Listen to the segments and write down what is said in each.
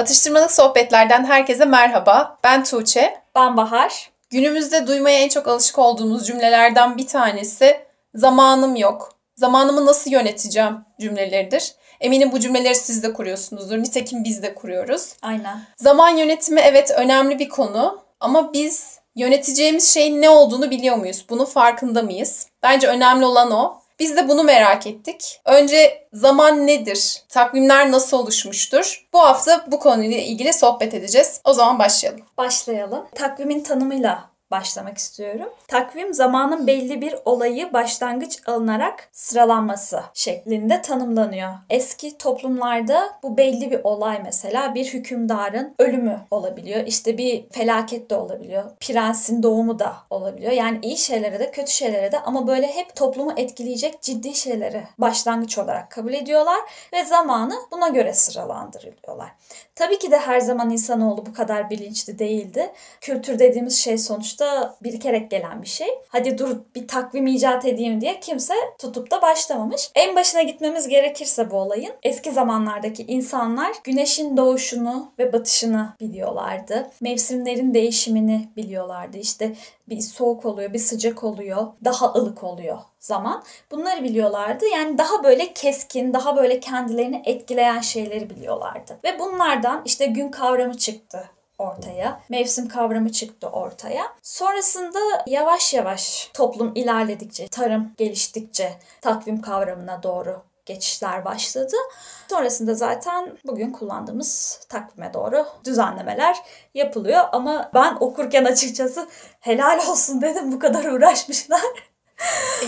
Atıştırmalık sohbetlerden herkese merhaba. Ben Tuğçe. Ben Bahar. Günümüzde duymaya en çok alışık olduğumuz cümlelerden bir tanesi zamanım yok. Zamanımı nasıl yöneteceğim cümleleridir. Eminim bu cümleleri siz de kuruyorsunuzdur. Nitekim biz de kuruyoruz. Aynen. Zaman yönetimi evet önemli bir konu ama biz yöneteceğimiz şeyin ne olduğunu biliyor muyuz? Bunun farkında mıyız? Bence önemli olan o. Biz de bunu merak ettik. Önce zaman nedir? Takvimler nasıl oluşmuştur? Bu hafta bu konuyla ilgili sohbet edeceğiz. O zaman başlayalım. Başlayalım. Takvimin tanımıyla başlamak istiyorum. Takvim zamanın belli bir olayı başlangıç alınarak sıralanması şeklinde tanımlanıyor. Eski toplumlarda bu belli bir olay mesela bir hükümdarın ölümü olabiliyor. İşte bir felaket de olabiliyor. Prensin doğumu da olabiliyor. Yani iyi şeylere de kötü şeylere de ama böyle hep toplumu etkileyecek ciddi şeyleri başlangıç olarak kabul ediyorlar ve zamanı buna göre sıralandırılıyorlar. Tabii ki de her zaman insanoğlu bu kadar bilinçli değildi. Kültür dediğimiz şey sonuçta birikerek gelen bir şey. Hadi dur bir takvim icat edeyim diye kimse tutup da başlamamış. En başına gitmemiz gerekirse bu olayın eski zamanlardaki insanlar güneşin doğuşunu ve batışını biliyorlardı. Mevsimlerin değişimini biliyorlardı. İşte bir soğuk oluyor, bir sıcak oluyor, daha ılık oluyor zaman. Bunları biliyorlardı. Yani daha böyle keskin, daha böyle kendilerini etkileyen şeyleri biliyorlardı. Ve bunlardan işte gün kavramı çıktı ortaya. Mevsim kavramı çıktı ortaya. Sonrasında yavaş yavaş toplum ilerledikçe, tarım geliştikçe takvim kavramına doğru geçişler başladı. Sonrasında zaten bugün kullandığımız takvime doğru düzenlemeler yapılıyor. Ama ben okurken açıkçası helal olsun dedim bu kadar uğraşmışlar.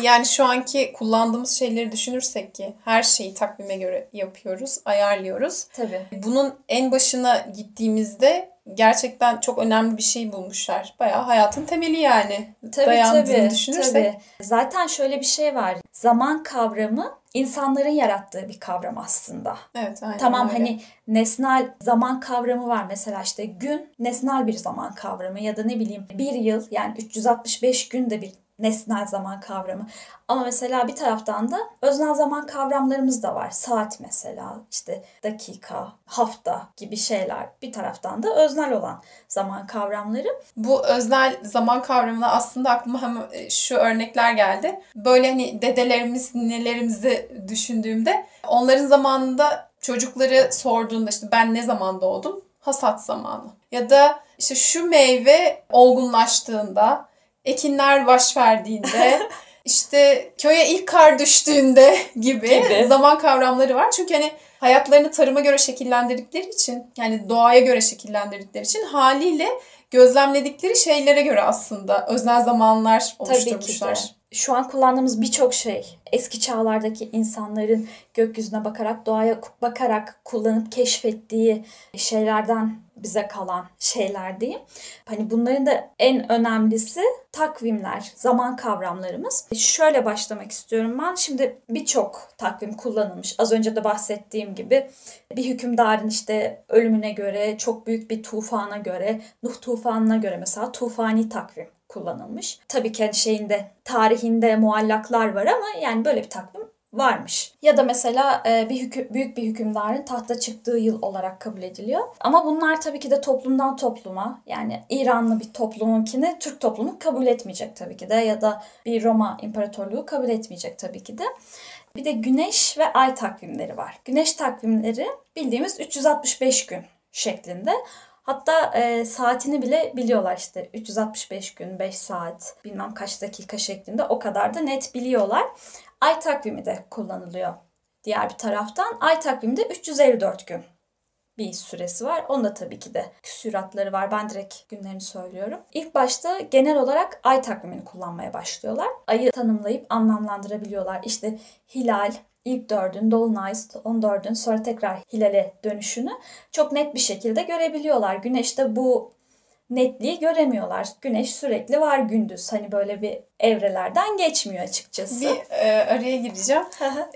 Yani şu anki kullandığımız şeyleri düşünürsek ki her şeyi takvime göre yapıyoruz, ayarlıyoruz. Tabii. Bunun en başına gittiğimizde gerçekten çok önemli bir şey bulmuşlar. Bayağı hayatın temeli yani. Tabii Dayandığını tabii. düşünürsek. tabii. Zaten şöyle bir şey var. Zaman kavramı insanların yarattığı bir kavram aslında. Evet, aynen Tamam öyle. hani nesnel zaman kavramı var mesela işte gün nesnel bir zaman kavramı ya da ne bileyim bir yıl yani 365 gün de bir nesnel zaman kavramı. Ama mesela bir taraftan da öznel zaman kavramlarımız da var. Saat mesela işte dakika, hafta gibi şeyler. Bir taraftan da öznel olan zaman kavramları. Bu öznel zaman kavramına aslında aklıma hem e, şu örnekler geldi. Böyle hani dedelerimiz, ninelerimizi düşündüğümde onların zamanında çocukları sorduğunda işte ben ne zaman doğdum? Hasat zamanı. Ya da işte şu meyve olgunlaştığında, ekinler baş verdiğinde, işte köye ilk kar düştüğünde gibi, Gibi. zaman kavramları var. Çünkü hani hayatlarını tarıma göre şekillendirdikleri için, yani doğaya göre şekillendirdikleri için haliyle gözlemledikleri şeylere göre aslında öznel zamanlar Tabii ki de. Şu an kullandığımız birçok şey eski çağlardaki insanların gökyüzüne bakarak, doğaya bakarak kullanıp keşfettiği şeylerden bize kalan şeyler diyeyim. Hani bunların da en önemlisi takvimler, zaman kavramlarımız. Şöyle başlamak istiyorum ben. Şimdi birçok takvim kullanılmış. Az önce de bahsettiğim gibi bir hükümdarın işte ölümüne göre, çok büyük bir tufana göre, Nuh tufanına göre mesela tufani takvim kullanılmış. Tabii ki hani şeyinde tarihinde muallaklar var ama yani böyle bir takvim varmış. Ya da mesela e, bir hükü- büyük bir hükümdarın tahta çıktığı yıl olarak kabul ediliyor. Ama bunlar tabii ki de toplumdan topluma yani İranlı bir toplumunkini Türk toplumu kabul etmeyecek tabii ki de ya da bir Roma İmparatorluğu kabul etmeyecek tabii ki de. Bir de güneş ve ay takvimleri var. Güneş takvimleri bildiğimiz 365 gün şeklinde. Hatta e, saatini bile biliyorlar işte 365 gün 5 saat bilmem kaç dakika şeklinde o kadar da net biliyorlar. Ay takvimi de kullanılıyor diğer bir taraftan. Ay takviminde 354 gün bir süresi var. Onda tabii ki de küsuratları var. Ben direkt günlerini söylüyorum. İlk başta genel olarak ay takvimini kullanmaya başlıyorlar. Ayı tanımlayıp anlamlandırabiliyorlar. İşte hilal, ilk dördün, dolunay, on dördün sonra tekrar hilale dönüşünü çok net bir şekilde görebiliyorlar. Güneşte bu netliği göremiyorlar. Güneş sürekli var gündüz. Hani böyle bir evrelerden geçmiyor açıkçası. Bir e, araya gireceğim.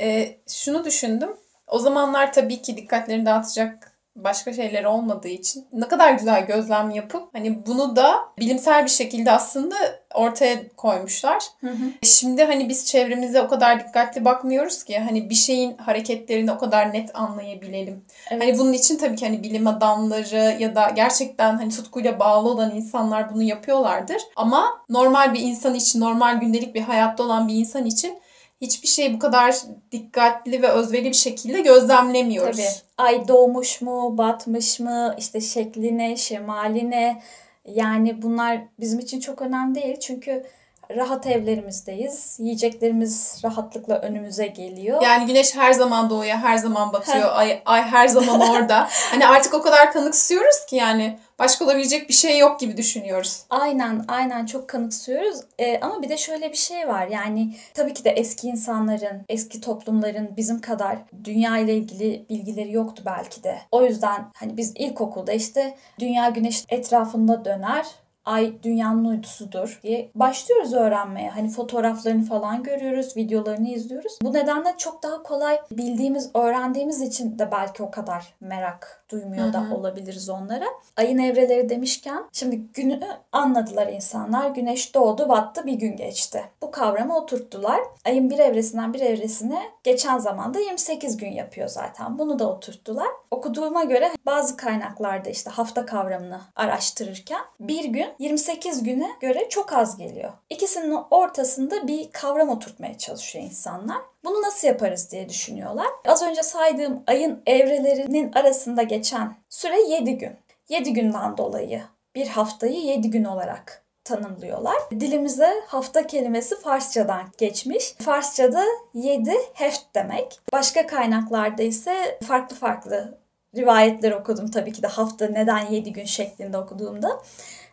E, şunu düşündüm. O zamanlar tabii ki dikkatlerini dağıtacak başka şeyleri olmadığı için ne kadar güzel gözlem yapıp hani bunu da bilimsel bir şekilde aslında ortaya koymuşlar. Hı hı. Şimdi hani biz çevremize o kadar dikkatli bakmıyoruz ki hani bir şeyin hareketlerini o kadar net anlayabilelim. Evet. Hani bunun için tabii ki hani bilim adamları ya da gerçekten hani tutkuyla bağlı olan insanlar bunu yapıyorlardır. Ama normal bir insan için, normal gündelik bir hayatta olan bir insan için hiçbir şey bu kadar dikkatli ve özveri bir şekilde gözlemlemiyoruz. Tabii. Ay doğmuş mu, batmış mı, işte şekline, şemaline. Yani bunlar bizim için çok önemli değil. Çünkü rahat evlerimizdeyiz. Yiyeceklerimiz rahatlıkla önümüze geliyor. Yani güneş her zaman doğuyor, her zaman batıyor. ay, ay her zaman orada. hani artık o kadar kanıksıyoruz ki yani başka olabilecek bir şey yok gibi düşünüyoruz. Aynen, aynen çok kanıksıyoruz. Ee, ama bir de şöyle bir şey var. Yani tabii ki de eski insanların, eski toplumların bizim kadar dünya ile ilgili bilgileri yoktu belki de. O yüzden hani biz ilkokulda işte dünya güneş etrafında döner ay dünyanın uydusudur diye başlıyoruz öğrenmeye. Hani fotoğraflarını falan görüyoruz, videolarını izliyoruz. Bu nedenle çok daha kolay bildiğimiz, öğrendiğimiz için de belki o kadar merak duymuyor da olabiliriz onlara. Ayın evreleri demişken şimdi günü anladılar insanlar. Güneş doğdu, battı, bir gün geçti. Bu kavramı oturttular. Ayın bir evresinden bir evresine geçen zamanda 28 gün yapıyor zaten. Bunu da oturttular. Okuduğuma göre bazı kaynaklarda işte hafta kavramını araştırırken bir gün 28 güne göre çok az geliyor. İkisinin ortasında bir kavram oturtmaya çalışıyor insanlar. Bunu nasıl yaparız diye düşünüyorlar. Az önce saydığım ayın evrelerinin arasında geçen süre 7 gün. 7 günden dolayı bir haftayı 7 gün olarak tanımlıyorlar. Dilimize hafta kelimesi Farsçadan geçmiş. Farsçada 7 heft demek. Başka kaynaklarda ise farklı farklı rivayetler okudum tabii ki de hafta neden 7 gün şeklinde okuduğumda.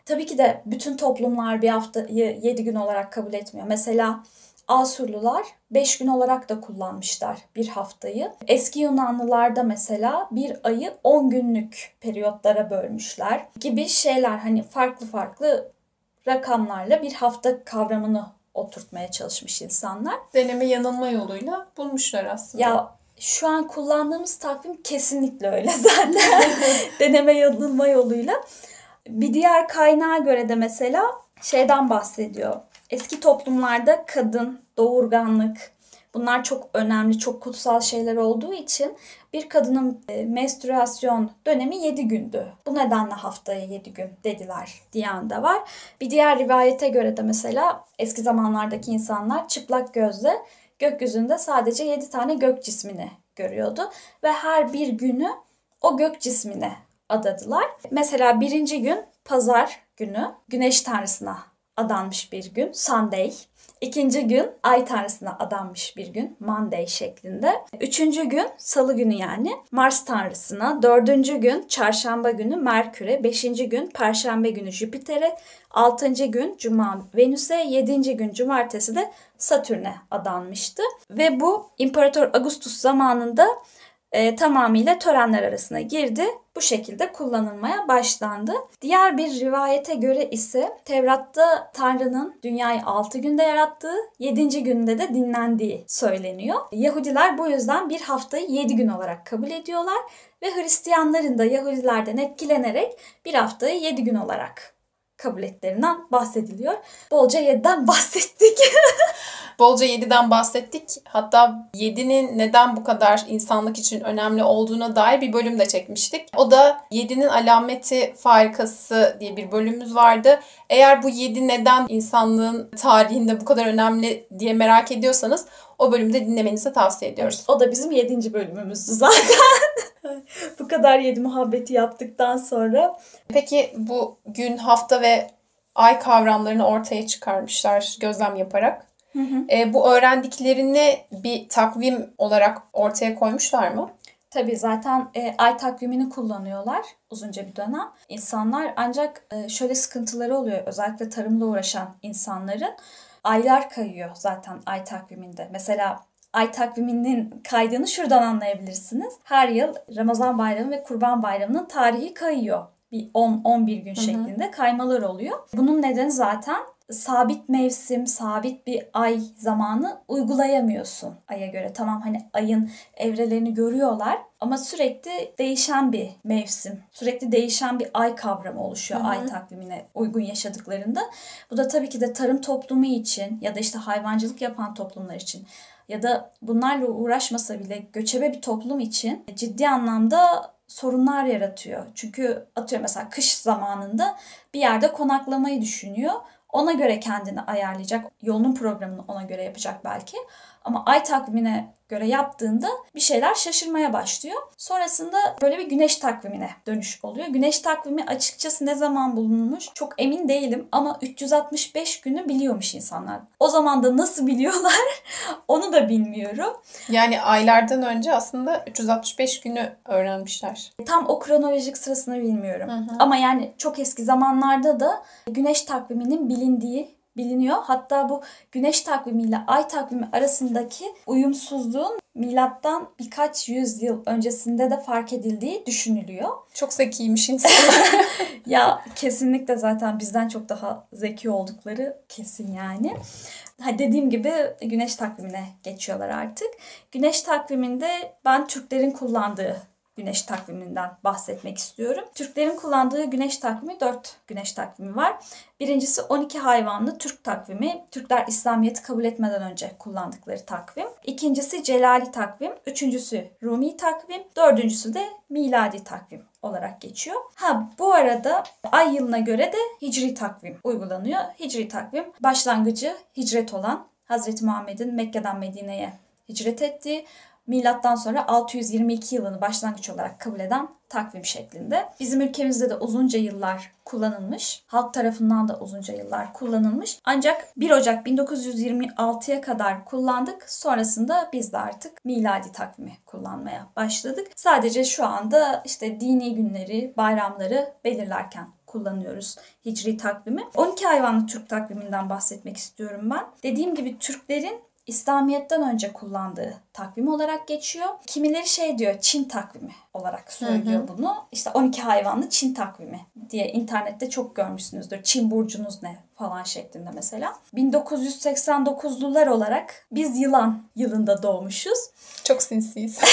Tabii ki de bütün toplumlar bir haftayı 7 gün olarak kabul etmiyor. Mesela Asurlular 5 gün olarak da kullanmışlar bir haftayı. Eski Yunanlılarda mesela bir ayı 10 günlük periyotlara bölmüşler gibi şeyler hani farklı farklı rakamlarla bir hafta kavramını oturtmaya çalışmış insanlar. Deneme yanılma yoluyla bulmuşlar aslında. Ya şu an kullandığımız takvim kesinlikle öyle zaten. Deneme yanılma yoluyla. Bir diğer kaynağa göre de mesela şeyden bahsediyor. Eski toplumlarda kadın, doğurganlık bunlar çok önemli, çok kutsal şeyler olduğu için bir kadının e, menstruasyon dönemi 7 gündü. Bu nedenle haftaya 7 gün dediler diyen de var. Bir diğer rivayete göre de mesela eski zamanlardaki insanlar çıplak gözle gökyüzünde sadece 7 tane gök cismini görüyordu ve her bir günü o gök cismine adadılar. Mesela birinci gün pazar günü güneş tanrısına adanmış bir gün Sunday. İkinci gün ay tanrısına adanmış bir gün Monday şeklinde. Üçüncü gün salı günü yani Mars tanrısına. Dördüncü gün çarşamba günü Merkür'e. Beşinci gün perşembe günü Jüpiter'e. Altıncı gün cuma Venüs'e. Yedinci gün cumartesi de Satürn'e adanmıştı. Ve bu İmparator Augustus zamanında e, tamamıyla törenler arasına girdi. Bu şekilde kullanılmaya başlandı. Diğer bir rivayete göre ise Tevrat'ta Tanrı'nın dünyayı 6 günde yarattığı, 7. günde de dinlendiği söyleniyor. Yahudiler bu yüzden bir haftayı 7 gün olarak kabul ediyorlar ve Hristiyanların da Yahudilerden etkilenerek bir haftayı 7 gün olarak kabul etlerinden bahsediliyor. Bolca 7'den bahsettik. Bolca 7'den bahsettik. Hatta 7'nin neden bu kadar insanlık için önemli olduğuna dair bir bölüm de çekmiştik. O da 7'nin alameti farikası diye bir bölümümüz vardı. Eğer bu 7 neden insanlığın tarihinde bu kadar önemli diye merak ediyorsanız o bölümde dinlemenizi tavsiye ediyoruz. O da bizim 7. bölümümüzdü zaten. bu kadar 7 muhabbeti yaptıktan sonra. Peki bu gün, hafta ve ay kavramlarını ortaya çıkarmışlar gözlem yaparak. Hı hı. E, bu öğrendiklerini bir takvim olarak ortaya koymuşlar mı? Tabii zaten e, ay takvimini kullanıyorlar uzunca bir dönem. İnsanlar ancak e, şöyle sıkıntıları oluyor özellikle tarımla uğraşan insanların. Aylar kayıyor zaten ay takviminde. Mesela ay takviminin kaydığını şuradan anlayabilirsiniz. Her yıl Ramazan bayramı ve Kurban bayramının tarihi kayıyor bir 10-11 gün şeklinde kaymalar oluyor. Bunun nedeni zaten sabit mevsim, sabit bir ay zamanı uygulayamıyorsun aya göre. Tamam hani ayın evrelerini görüyorlar ama sürekli değişen bir mevsim, sürekli değişen bir ay kavramı oluşuyor Hı-hı. ay takvimine uygun yaşadıklarında. Bu da tabii ki de tarım toplumu için ya da işte hayvancılık yapan toplumlar için ya da bunlarla uğraşmasa bile göçebe bir toplum için ciddi anlamda sorunlar yaratıyor. Çünkü atıyorum mesela kış zamanında bir yerde konaklamayı düşünüyor. Ona göre kendini ayarlayacak. Yolunun programını ona göre yapacak belki. Ama ay takvimine göre yaptığında bir şeyler şaşırmaya başlıyor. Sonrasında böyle bir güneş takvimine dönüş oluyor. Güneş takvimi açıkçası ne zaman bulunmuş çok emin değilim ama 365 günü biliyormuş insanlar. O zaman da nasıl biliyorlar onu da bilmiyorum. Yani aylardan önce aslında 365 günü öğrenmişler. Tam o kronolojik sırasını bilmiyorum. Hı hı. Ama yani çok eski zamanlarda da güneş takviminin bilindiği biliniyor. Hatta bu güneş takvimiyle ay takvimi arasındaki uyumsuzluğun milattan birkaç yüzyıl öncesinde de fark edildiği düşünülüyor. Çok zekiymiş insanlar. ya kesinlikle zaten bizden çok daha zeki oldukları kesin yani. Ha dediğim gibi güneş takvimine geçiyorlar artık. Güneş takviminde ben Türklerin kullandığı güneş takviminden bahsetmek istiyorum. Türklerin kullandığı güneş takvimi 4 güneş takvimi var. Birincisi 12 hayvanlı Türk takvimi. Türkler İslamiyet'i kabul etmeden önce kullandıkları takvim. İkincisi Celali takvim. Üçüncüsü Rumi takvim. Dördüncüsü de miladi takvim olarak geçiyor. Ha bu arada ay yılına göre de hicri takvim uygulanıyor. Hicri takvim başlangıcı hicret olan Hazreti Muhammed'in Mekke'den Medine'ye hicret ettiği milattan sonra 622 yılını başlangıç olarak kabul eden takvim şeklinde. Bizim ülkemizde de uzunca yıllar kullanılmış. Halk tarafından da uzunca yıllar kullanılmış. Ancak 1 Ocak 1926'ya kadar kullandık. Sonrasında biz de artık miladi takvimi kullanmaya başladık. Sadece şu anda işte dini günleri, bayramları belirlerken kullanıyoruz hicri takvimi. 12 hayvanlı Türk takviminden bahsetmek istiyorum ben. Dediğim gibi Türklerin İslamiyet'ten önce kullandığı takvim olarak geçiyor. Kimileri şey diyor Çin takvimi olarak söylüyor hı hı. bunu. İşte 12 hayvanlı Çin takvimi diye internette çok görmüşsünüzdür. Çin burcunuz ne falan şeklinde mesela. 1989'lular olarak biz yılan yılında doğmuşuz. Çok sinsiyiz.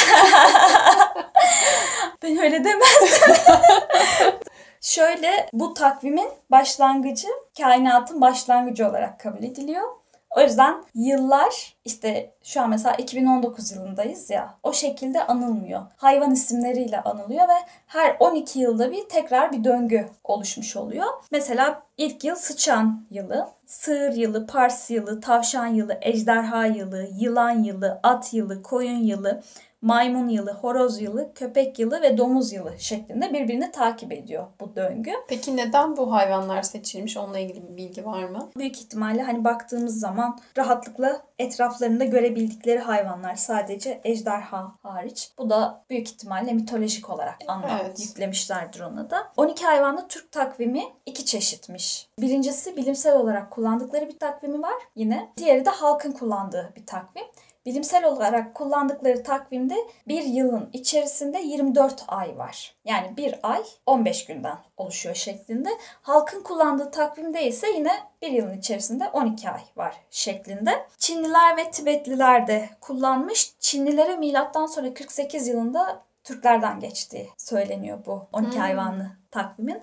ben öyle demezdim. Şöyle bu takvimin başlangıcı kainatın başlangıcı olarak kabul ediliyor. O yüzden yıllar işte şu an mesela 2019 yılındayız ya o şekilde anılmıyor. Hayvan isimleriyle anılıyor ve her 12 yılda bir tekrar bir döngü oluşmuş oluyor. Mesela ilk yıl sıçan yılı, sığır yılı, pars yılı, tavşan yılı, ejderha yılı, yılan yılı, at yılı, koyun yılı, maymun yılı, horoz yılı, köpek yılı ve domuz yılı şeklinde birbirini takip ediyor bu döngü. Peki neden bu hayvanlar seçilmiş? Onunla ilgili bir bilgi var mı? Büyük ihtimalle hani baktığımız zaman rahatlıkla etraflarında görebildikleri hayvanlar sadece ejderha hariç. Bu da büyük ihtimalle mitolojik olarak anlam evet. yüklemişlerdir ona da. 12 hayvanlı Türk takvimi iki çeşitmiş. Birincisi bilimsel olarak kullandıkları bir takvimi var yine. Diğeri de halkın kullandığı bir takvim. Bilimsel olarak kullandıkları takvimde bir yılın içerisinde 24 ay var. Yani bir ay 15 günden oluşuyor şeklinde. Halkın kullandığı takvimde ise yine bir yılın içerisinde 12 ay var şeklinde. Çinliler ve Tibetliler de kullanmış. Çinlilere milattan sonra 48 yılında Türklerden geçtiği söyleniyor bu 12 hmm. hayvanlı takvimin.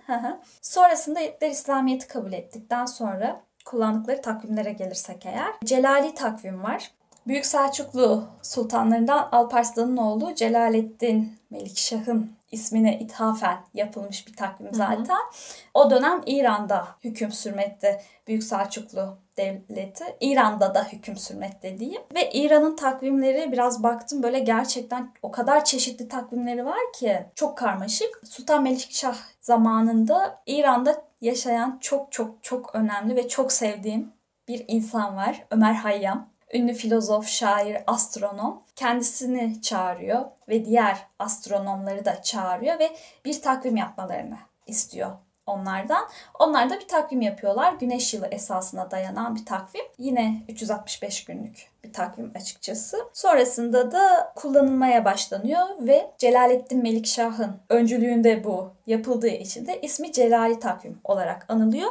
Sonrasında Hitler İslamiyet'i kabul ettikten sonra kullandıkları takvimlere gelirsek eğer. Celali takvim var. Büyük Selçuklu sultanlarından Alparslan'ın oğlu Celaleddin Melikşah'ın ismine ithafen yapılmış bir takvim zaten. Hı hı. O dönem İran'da hüküm sürmekte Büyük Selçuklu devleti. İran'da da hüküm sürmekte diyeyim. Ve İran'ın takvimleri biraz baktım böyle gerçekten o kadar çeşitli takvimleri var ki çok karmaşık. Sultan Melikşah zamanında İran'da yaşayan çok çok çok önemli ve çok sevdiğim bir insan var. Ömer Hayyam ünlü filozof, şair, astronom kendisini çağırıyor ve diğer astronomları da çağırıyor ve bir takvim yapmalarını istiyor onlardan. Onlar da bir takvim yapıyorlar. Güneş yılı esasına dayanan bir takvim. Yine 365 günlük bir takvim açıkçası. Sonrasında da kullanılmaya başlanıyor ve Celalettin Melikşah'ın öncülüğünde bu yapıldığı için de ismi Celali takvim olarak anılıyor.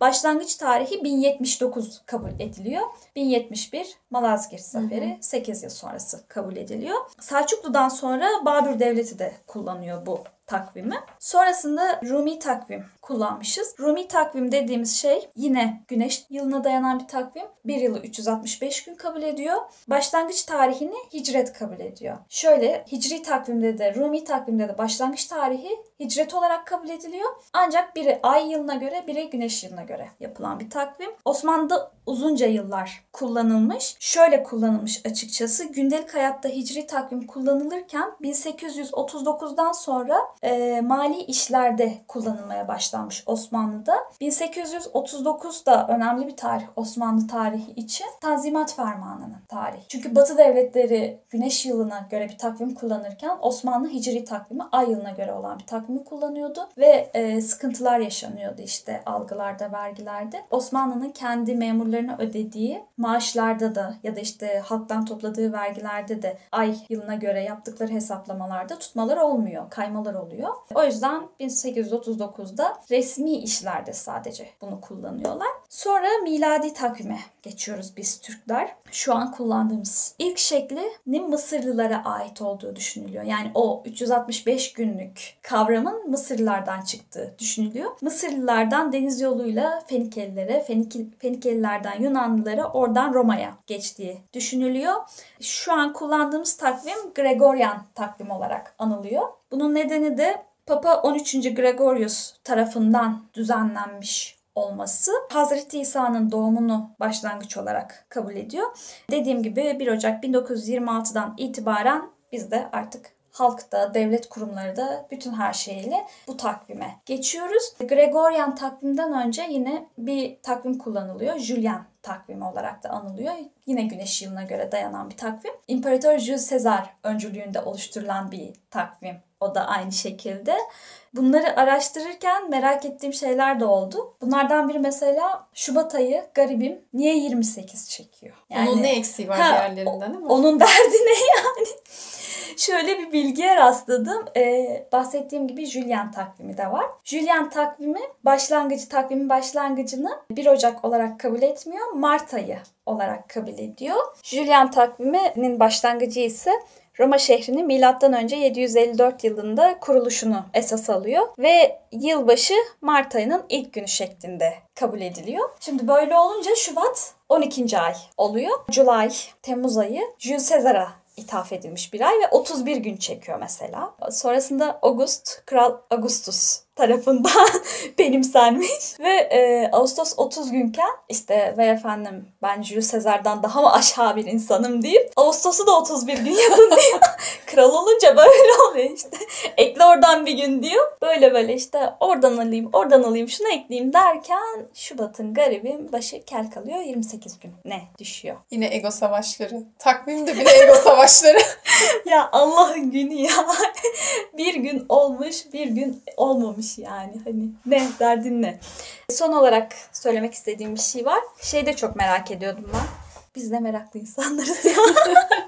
Başlangıç tarihi 1079 kabul ediliyor. 1071 Malazgirt Zaferi hı hı. 8 yıl sonrası kabul ediliyor. Selçuklu'dan sonra Babür Devleti de kullanıyor bu takvimi. Sonrasında Rumi takvim kullanmışız. Rumi takvim dediğimiz şey yine güneş yılına dayanan bir takvim. Bir yılı 365 gün kabul ediyor. Başlangıç tarihini hicret kabul ediyor. Şöyle hicri takvimde de Rumi takvimde de başlangıç tarihi hicret olarak kabul ediliyor. Ancak biri ay yılına göre biri güneş yılına göre yapılan bir takvim. Osmanlı'da uzunca yıllar kullanılmış. Şöyle kullanılmış açıkçası. Gündelik hayatta hicri takvim kullanılırken 1839'dan sonra e, mali işlerde kullanılmaya başlanmış Osmanlı'da. 1839 da önemli bir tarih Osmanlı tarihi için. Tanzimat Fermanı'nın tarihi. Çünkü Batı devletleri güneş yılına göre bir takvim kullanırken Osmanlı hicri takvimi ay yılına göre olan bir takvimi kullanıyordu ve e, sıkıntılar yaşanıyordu işte algılarda, vergilerde. Osmanlı'nın kendi memurlarına ödediği maaşlarda da ya da işte halktan topladığı vergilerde de ay yılına göre yaptıkları hesaplamalarda tutmalar olmuyor, kaymalar oluyor. O yüzden 1839'da resmi işlerde sadece bunu kullanıyorlar. Sonra miladi takvime geçiyoruz biz Türkler. Şu an kullandığımız ilk şeklinin Mısırlılara ait olduğu düşünülüyor. Yani o 365 günlük kavramın Mısırlılardan çıktığı düşünülüyor. Mısırlılardan deniz yoluyla Fenikelilere, Fenik Fenikelilerden Yunanlılara, oradan Roma'ya geçtiği düşünülüyor. Şu an kullandığımız takvim Gregorian takvim olarak anılıyor. Bunun nedeni de Papa 13. Gregorius tarafından düzenlenmiş olması Hazreti İsa'nın doğumunu başlangıç olarak kabul ediyor. Dediğim gibi 1 Ocak 1926'dan itibaren biz de artık halkta, devlet kurumları da bütün her şeyiyle bu takvime geçiyoruz. Gregorian takvimden önce yine bir takvim kullanılıyor. Julian takvimi olarak da anılıyor. Yine güneş yılına göre dayanan bir takvim. İmparator Jules Caesar öncülüğünde oluşturulan bir takvim. O da aynı şekilde. Bunları araştırırken merak ettiğim şeyler de oldu. Bunlardan biri mesela Şubat ayı garibim niye 28 çekiyor? Yani, onun ne eksiği var ha, diğerlerinden değil mi? Onun derdi ne yani? Şöyle bir bilgiye rastladım. Ee, bahsettiğim gibi Julian takvimi de var. Julian takvimi başlangıcı, takvimin başlangıcını 1 Ocak olarak kabul etmiyor. Mart ayı olarak kabul ediyor. Julian takviminin başlangıcı ise Roma şehrinin milattan önce 754 yılında kuruluşunu esas alıyor ve yılbaşı Mart ayının ilk günü şeklinde kabul ediliyor. Şimdi böyle olunca Şubat 12. ay oluyor. July, Temmuz ayı Jules Caesar'a ithaf edilmiş bir ay ve 31 gün çekiyor mesela. Sonrasında August, Kral Augustus tarafından benimsenmiş. Ve e, Ağustos 30 günken işte ve efendim ben Jules Caesar'dan daha mı aşağı bir insanım deyip Ağustos'u da 31 gün yapın diyor. Kral olunca böyle oluyor işte. Ekle oradan bir gün diyor. Böyle böyle işte oradan alayım oradan alayım şunu ekleyeyim derken Şubat'ın garibim başı kel kalıyor 28 gün ne düşüyor. Yine ego savaşları. Takvimde bile ego savaşları. ya Allah'ın günü ya. bir gün olmuş bir gün olmamış olmuş yani. Hani ne derdin ne? Son olarak söylemek istediğim bir şey var. Şey de çok merak ediyordum ben. Biz de meraklı insanlarız ya.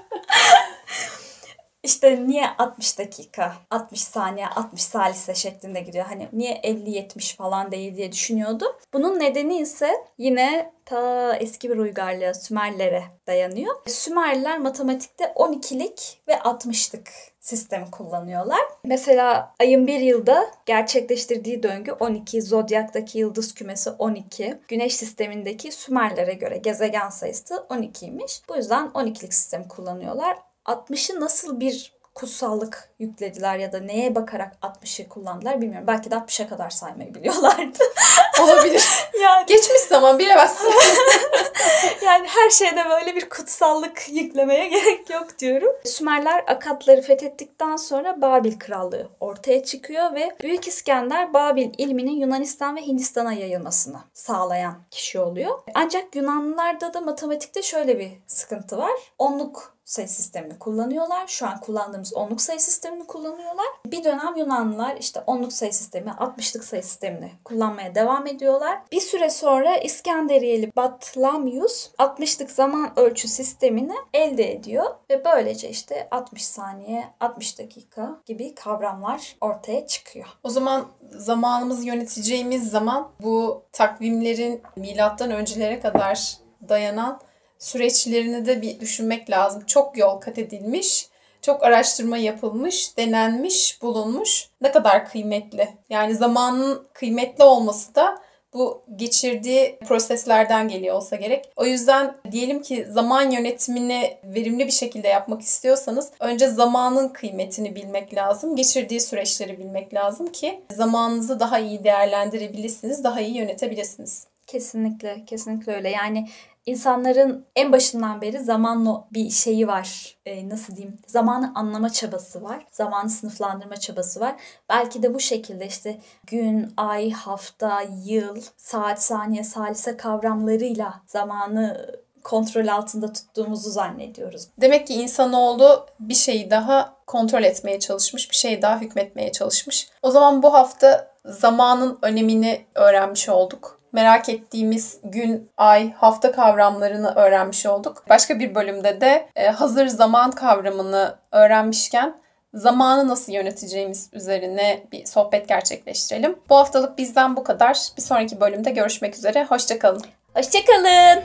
İşte niye 60 dakika, 60 saniye, 60 salise şeklinde gidiyor? Hani niye 50-70 falan değil diye düşünüyordum. Bunun nedeni ise yine ta eski bir uygarlığa Sümerlere dayanıyor. Sümerliler matematikte 12'lik ve 60'lık sistemi kullanıyorlar. Mesela ayın bir yılda gerçekleştirdiği döngü 12, zodyaktaki yıldız kümesi 12, güneş sistemindeki Sümerlere göre gezegen sayısı 12'ymiş. Bu yüzden 12'lik sistemi kullanıyorlar. 60'ı nasıl bir kutsallık yüklediler ya da neye bakarak 60'ı kullandılar bilmiyorum. Belki de 60'a kadar saymayı biliyorlardı. Olabilir. yani geçmiş zaman bilemezsin. yani her şeyde böyle bir kutsallık yüklemeye gerek yok diyorum. Sümerler Akatları fethettikten sonra Babil Krallığı ortaya çıkıyor ve Büyük İskender Babil ilminin Yunanistan ve Hindistan'a yayılmasını sağlayan kişi oluyor. Ancak Yunanlılarda da matematikte şöyle bir sıkıntı var. Onluk sayı sistemini kullanıyorlar. Şu an kullandığımız onluk sayı sistemini kullanıyorlar. Bir dönem Yunanlılar işte onluk sayı sistemi, 60'lık sayı sistemini kullanmaya devam ediyorlar. Bir süre sonra İskenderiyeli Batlamyus 60'lık zaman ölçü sistemini elde ediyor ve böylece işte 60 saniye, 60 dakika gibi kavramlar ortaya çıkıyor. O zaman zamanımızı yöneteceğimiz zaman bu takvimlerin milattan öncelere kadar dayanan süreçlerini de bir düşünmek lazım. Çok yol kat edilmiş, çok araştırma yapılmış, denenmiş, bulunmuş. Ne kadar kıymetli. Yani zamanın kıymetli olması da bu geçirdiği proseslerden geliyor olsa gerek. O yüzden diyelim ki zaman yönetimini verimli bir şekilde yapmak istiyorsanız önce zamanın kıymetini bilmek lazım. Geçirdiği süreçleri bilmek lazım ki zamanınızı daha iyi değerlendirebilirsiniz, daha iyi yönetebilirsiniz. Kesinlikle, kesinlikle öyle. Yani insanların en başından beri zamanla bir şeyi var. Ee, nasıl diyeyim? Zamanı anlama çabası var. Zamanı sınıflandırma çabası var. Belki de bu şekilde işte gün, ay, hafta, yıl, saat, saniye, salise kavramlarıyla zamanı kontrol altında tuttuğumuzu zannediyoruz. Demek ki insanoğlu bir şeyi daha kontrol etmeye çalışmış, bir şey daha hükmetmeye çalışmış. O zaman bu hafta zamanın önemini öğrenmiş olduk merak ettiğimiz gün, ay, hafta kavramlarını öğrenmiş olduk. Başka bir bölümde de e, hazır zaman kavramını öğrenmişken zamanı nasıl yöneteceğimiz üzerine bir sohbet gerçekleştirelim. Bu haftalık bizden bu kadar. Bir sonraki bölümde görüşmek üzere. Hoşçakalın. Hoşçakalın.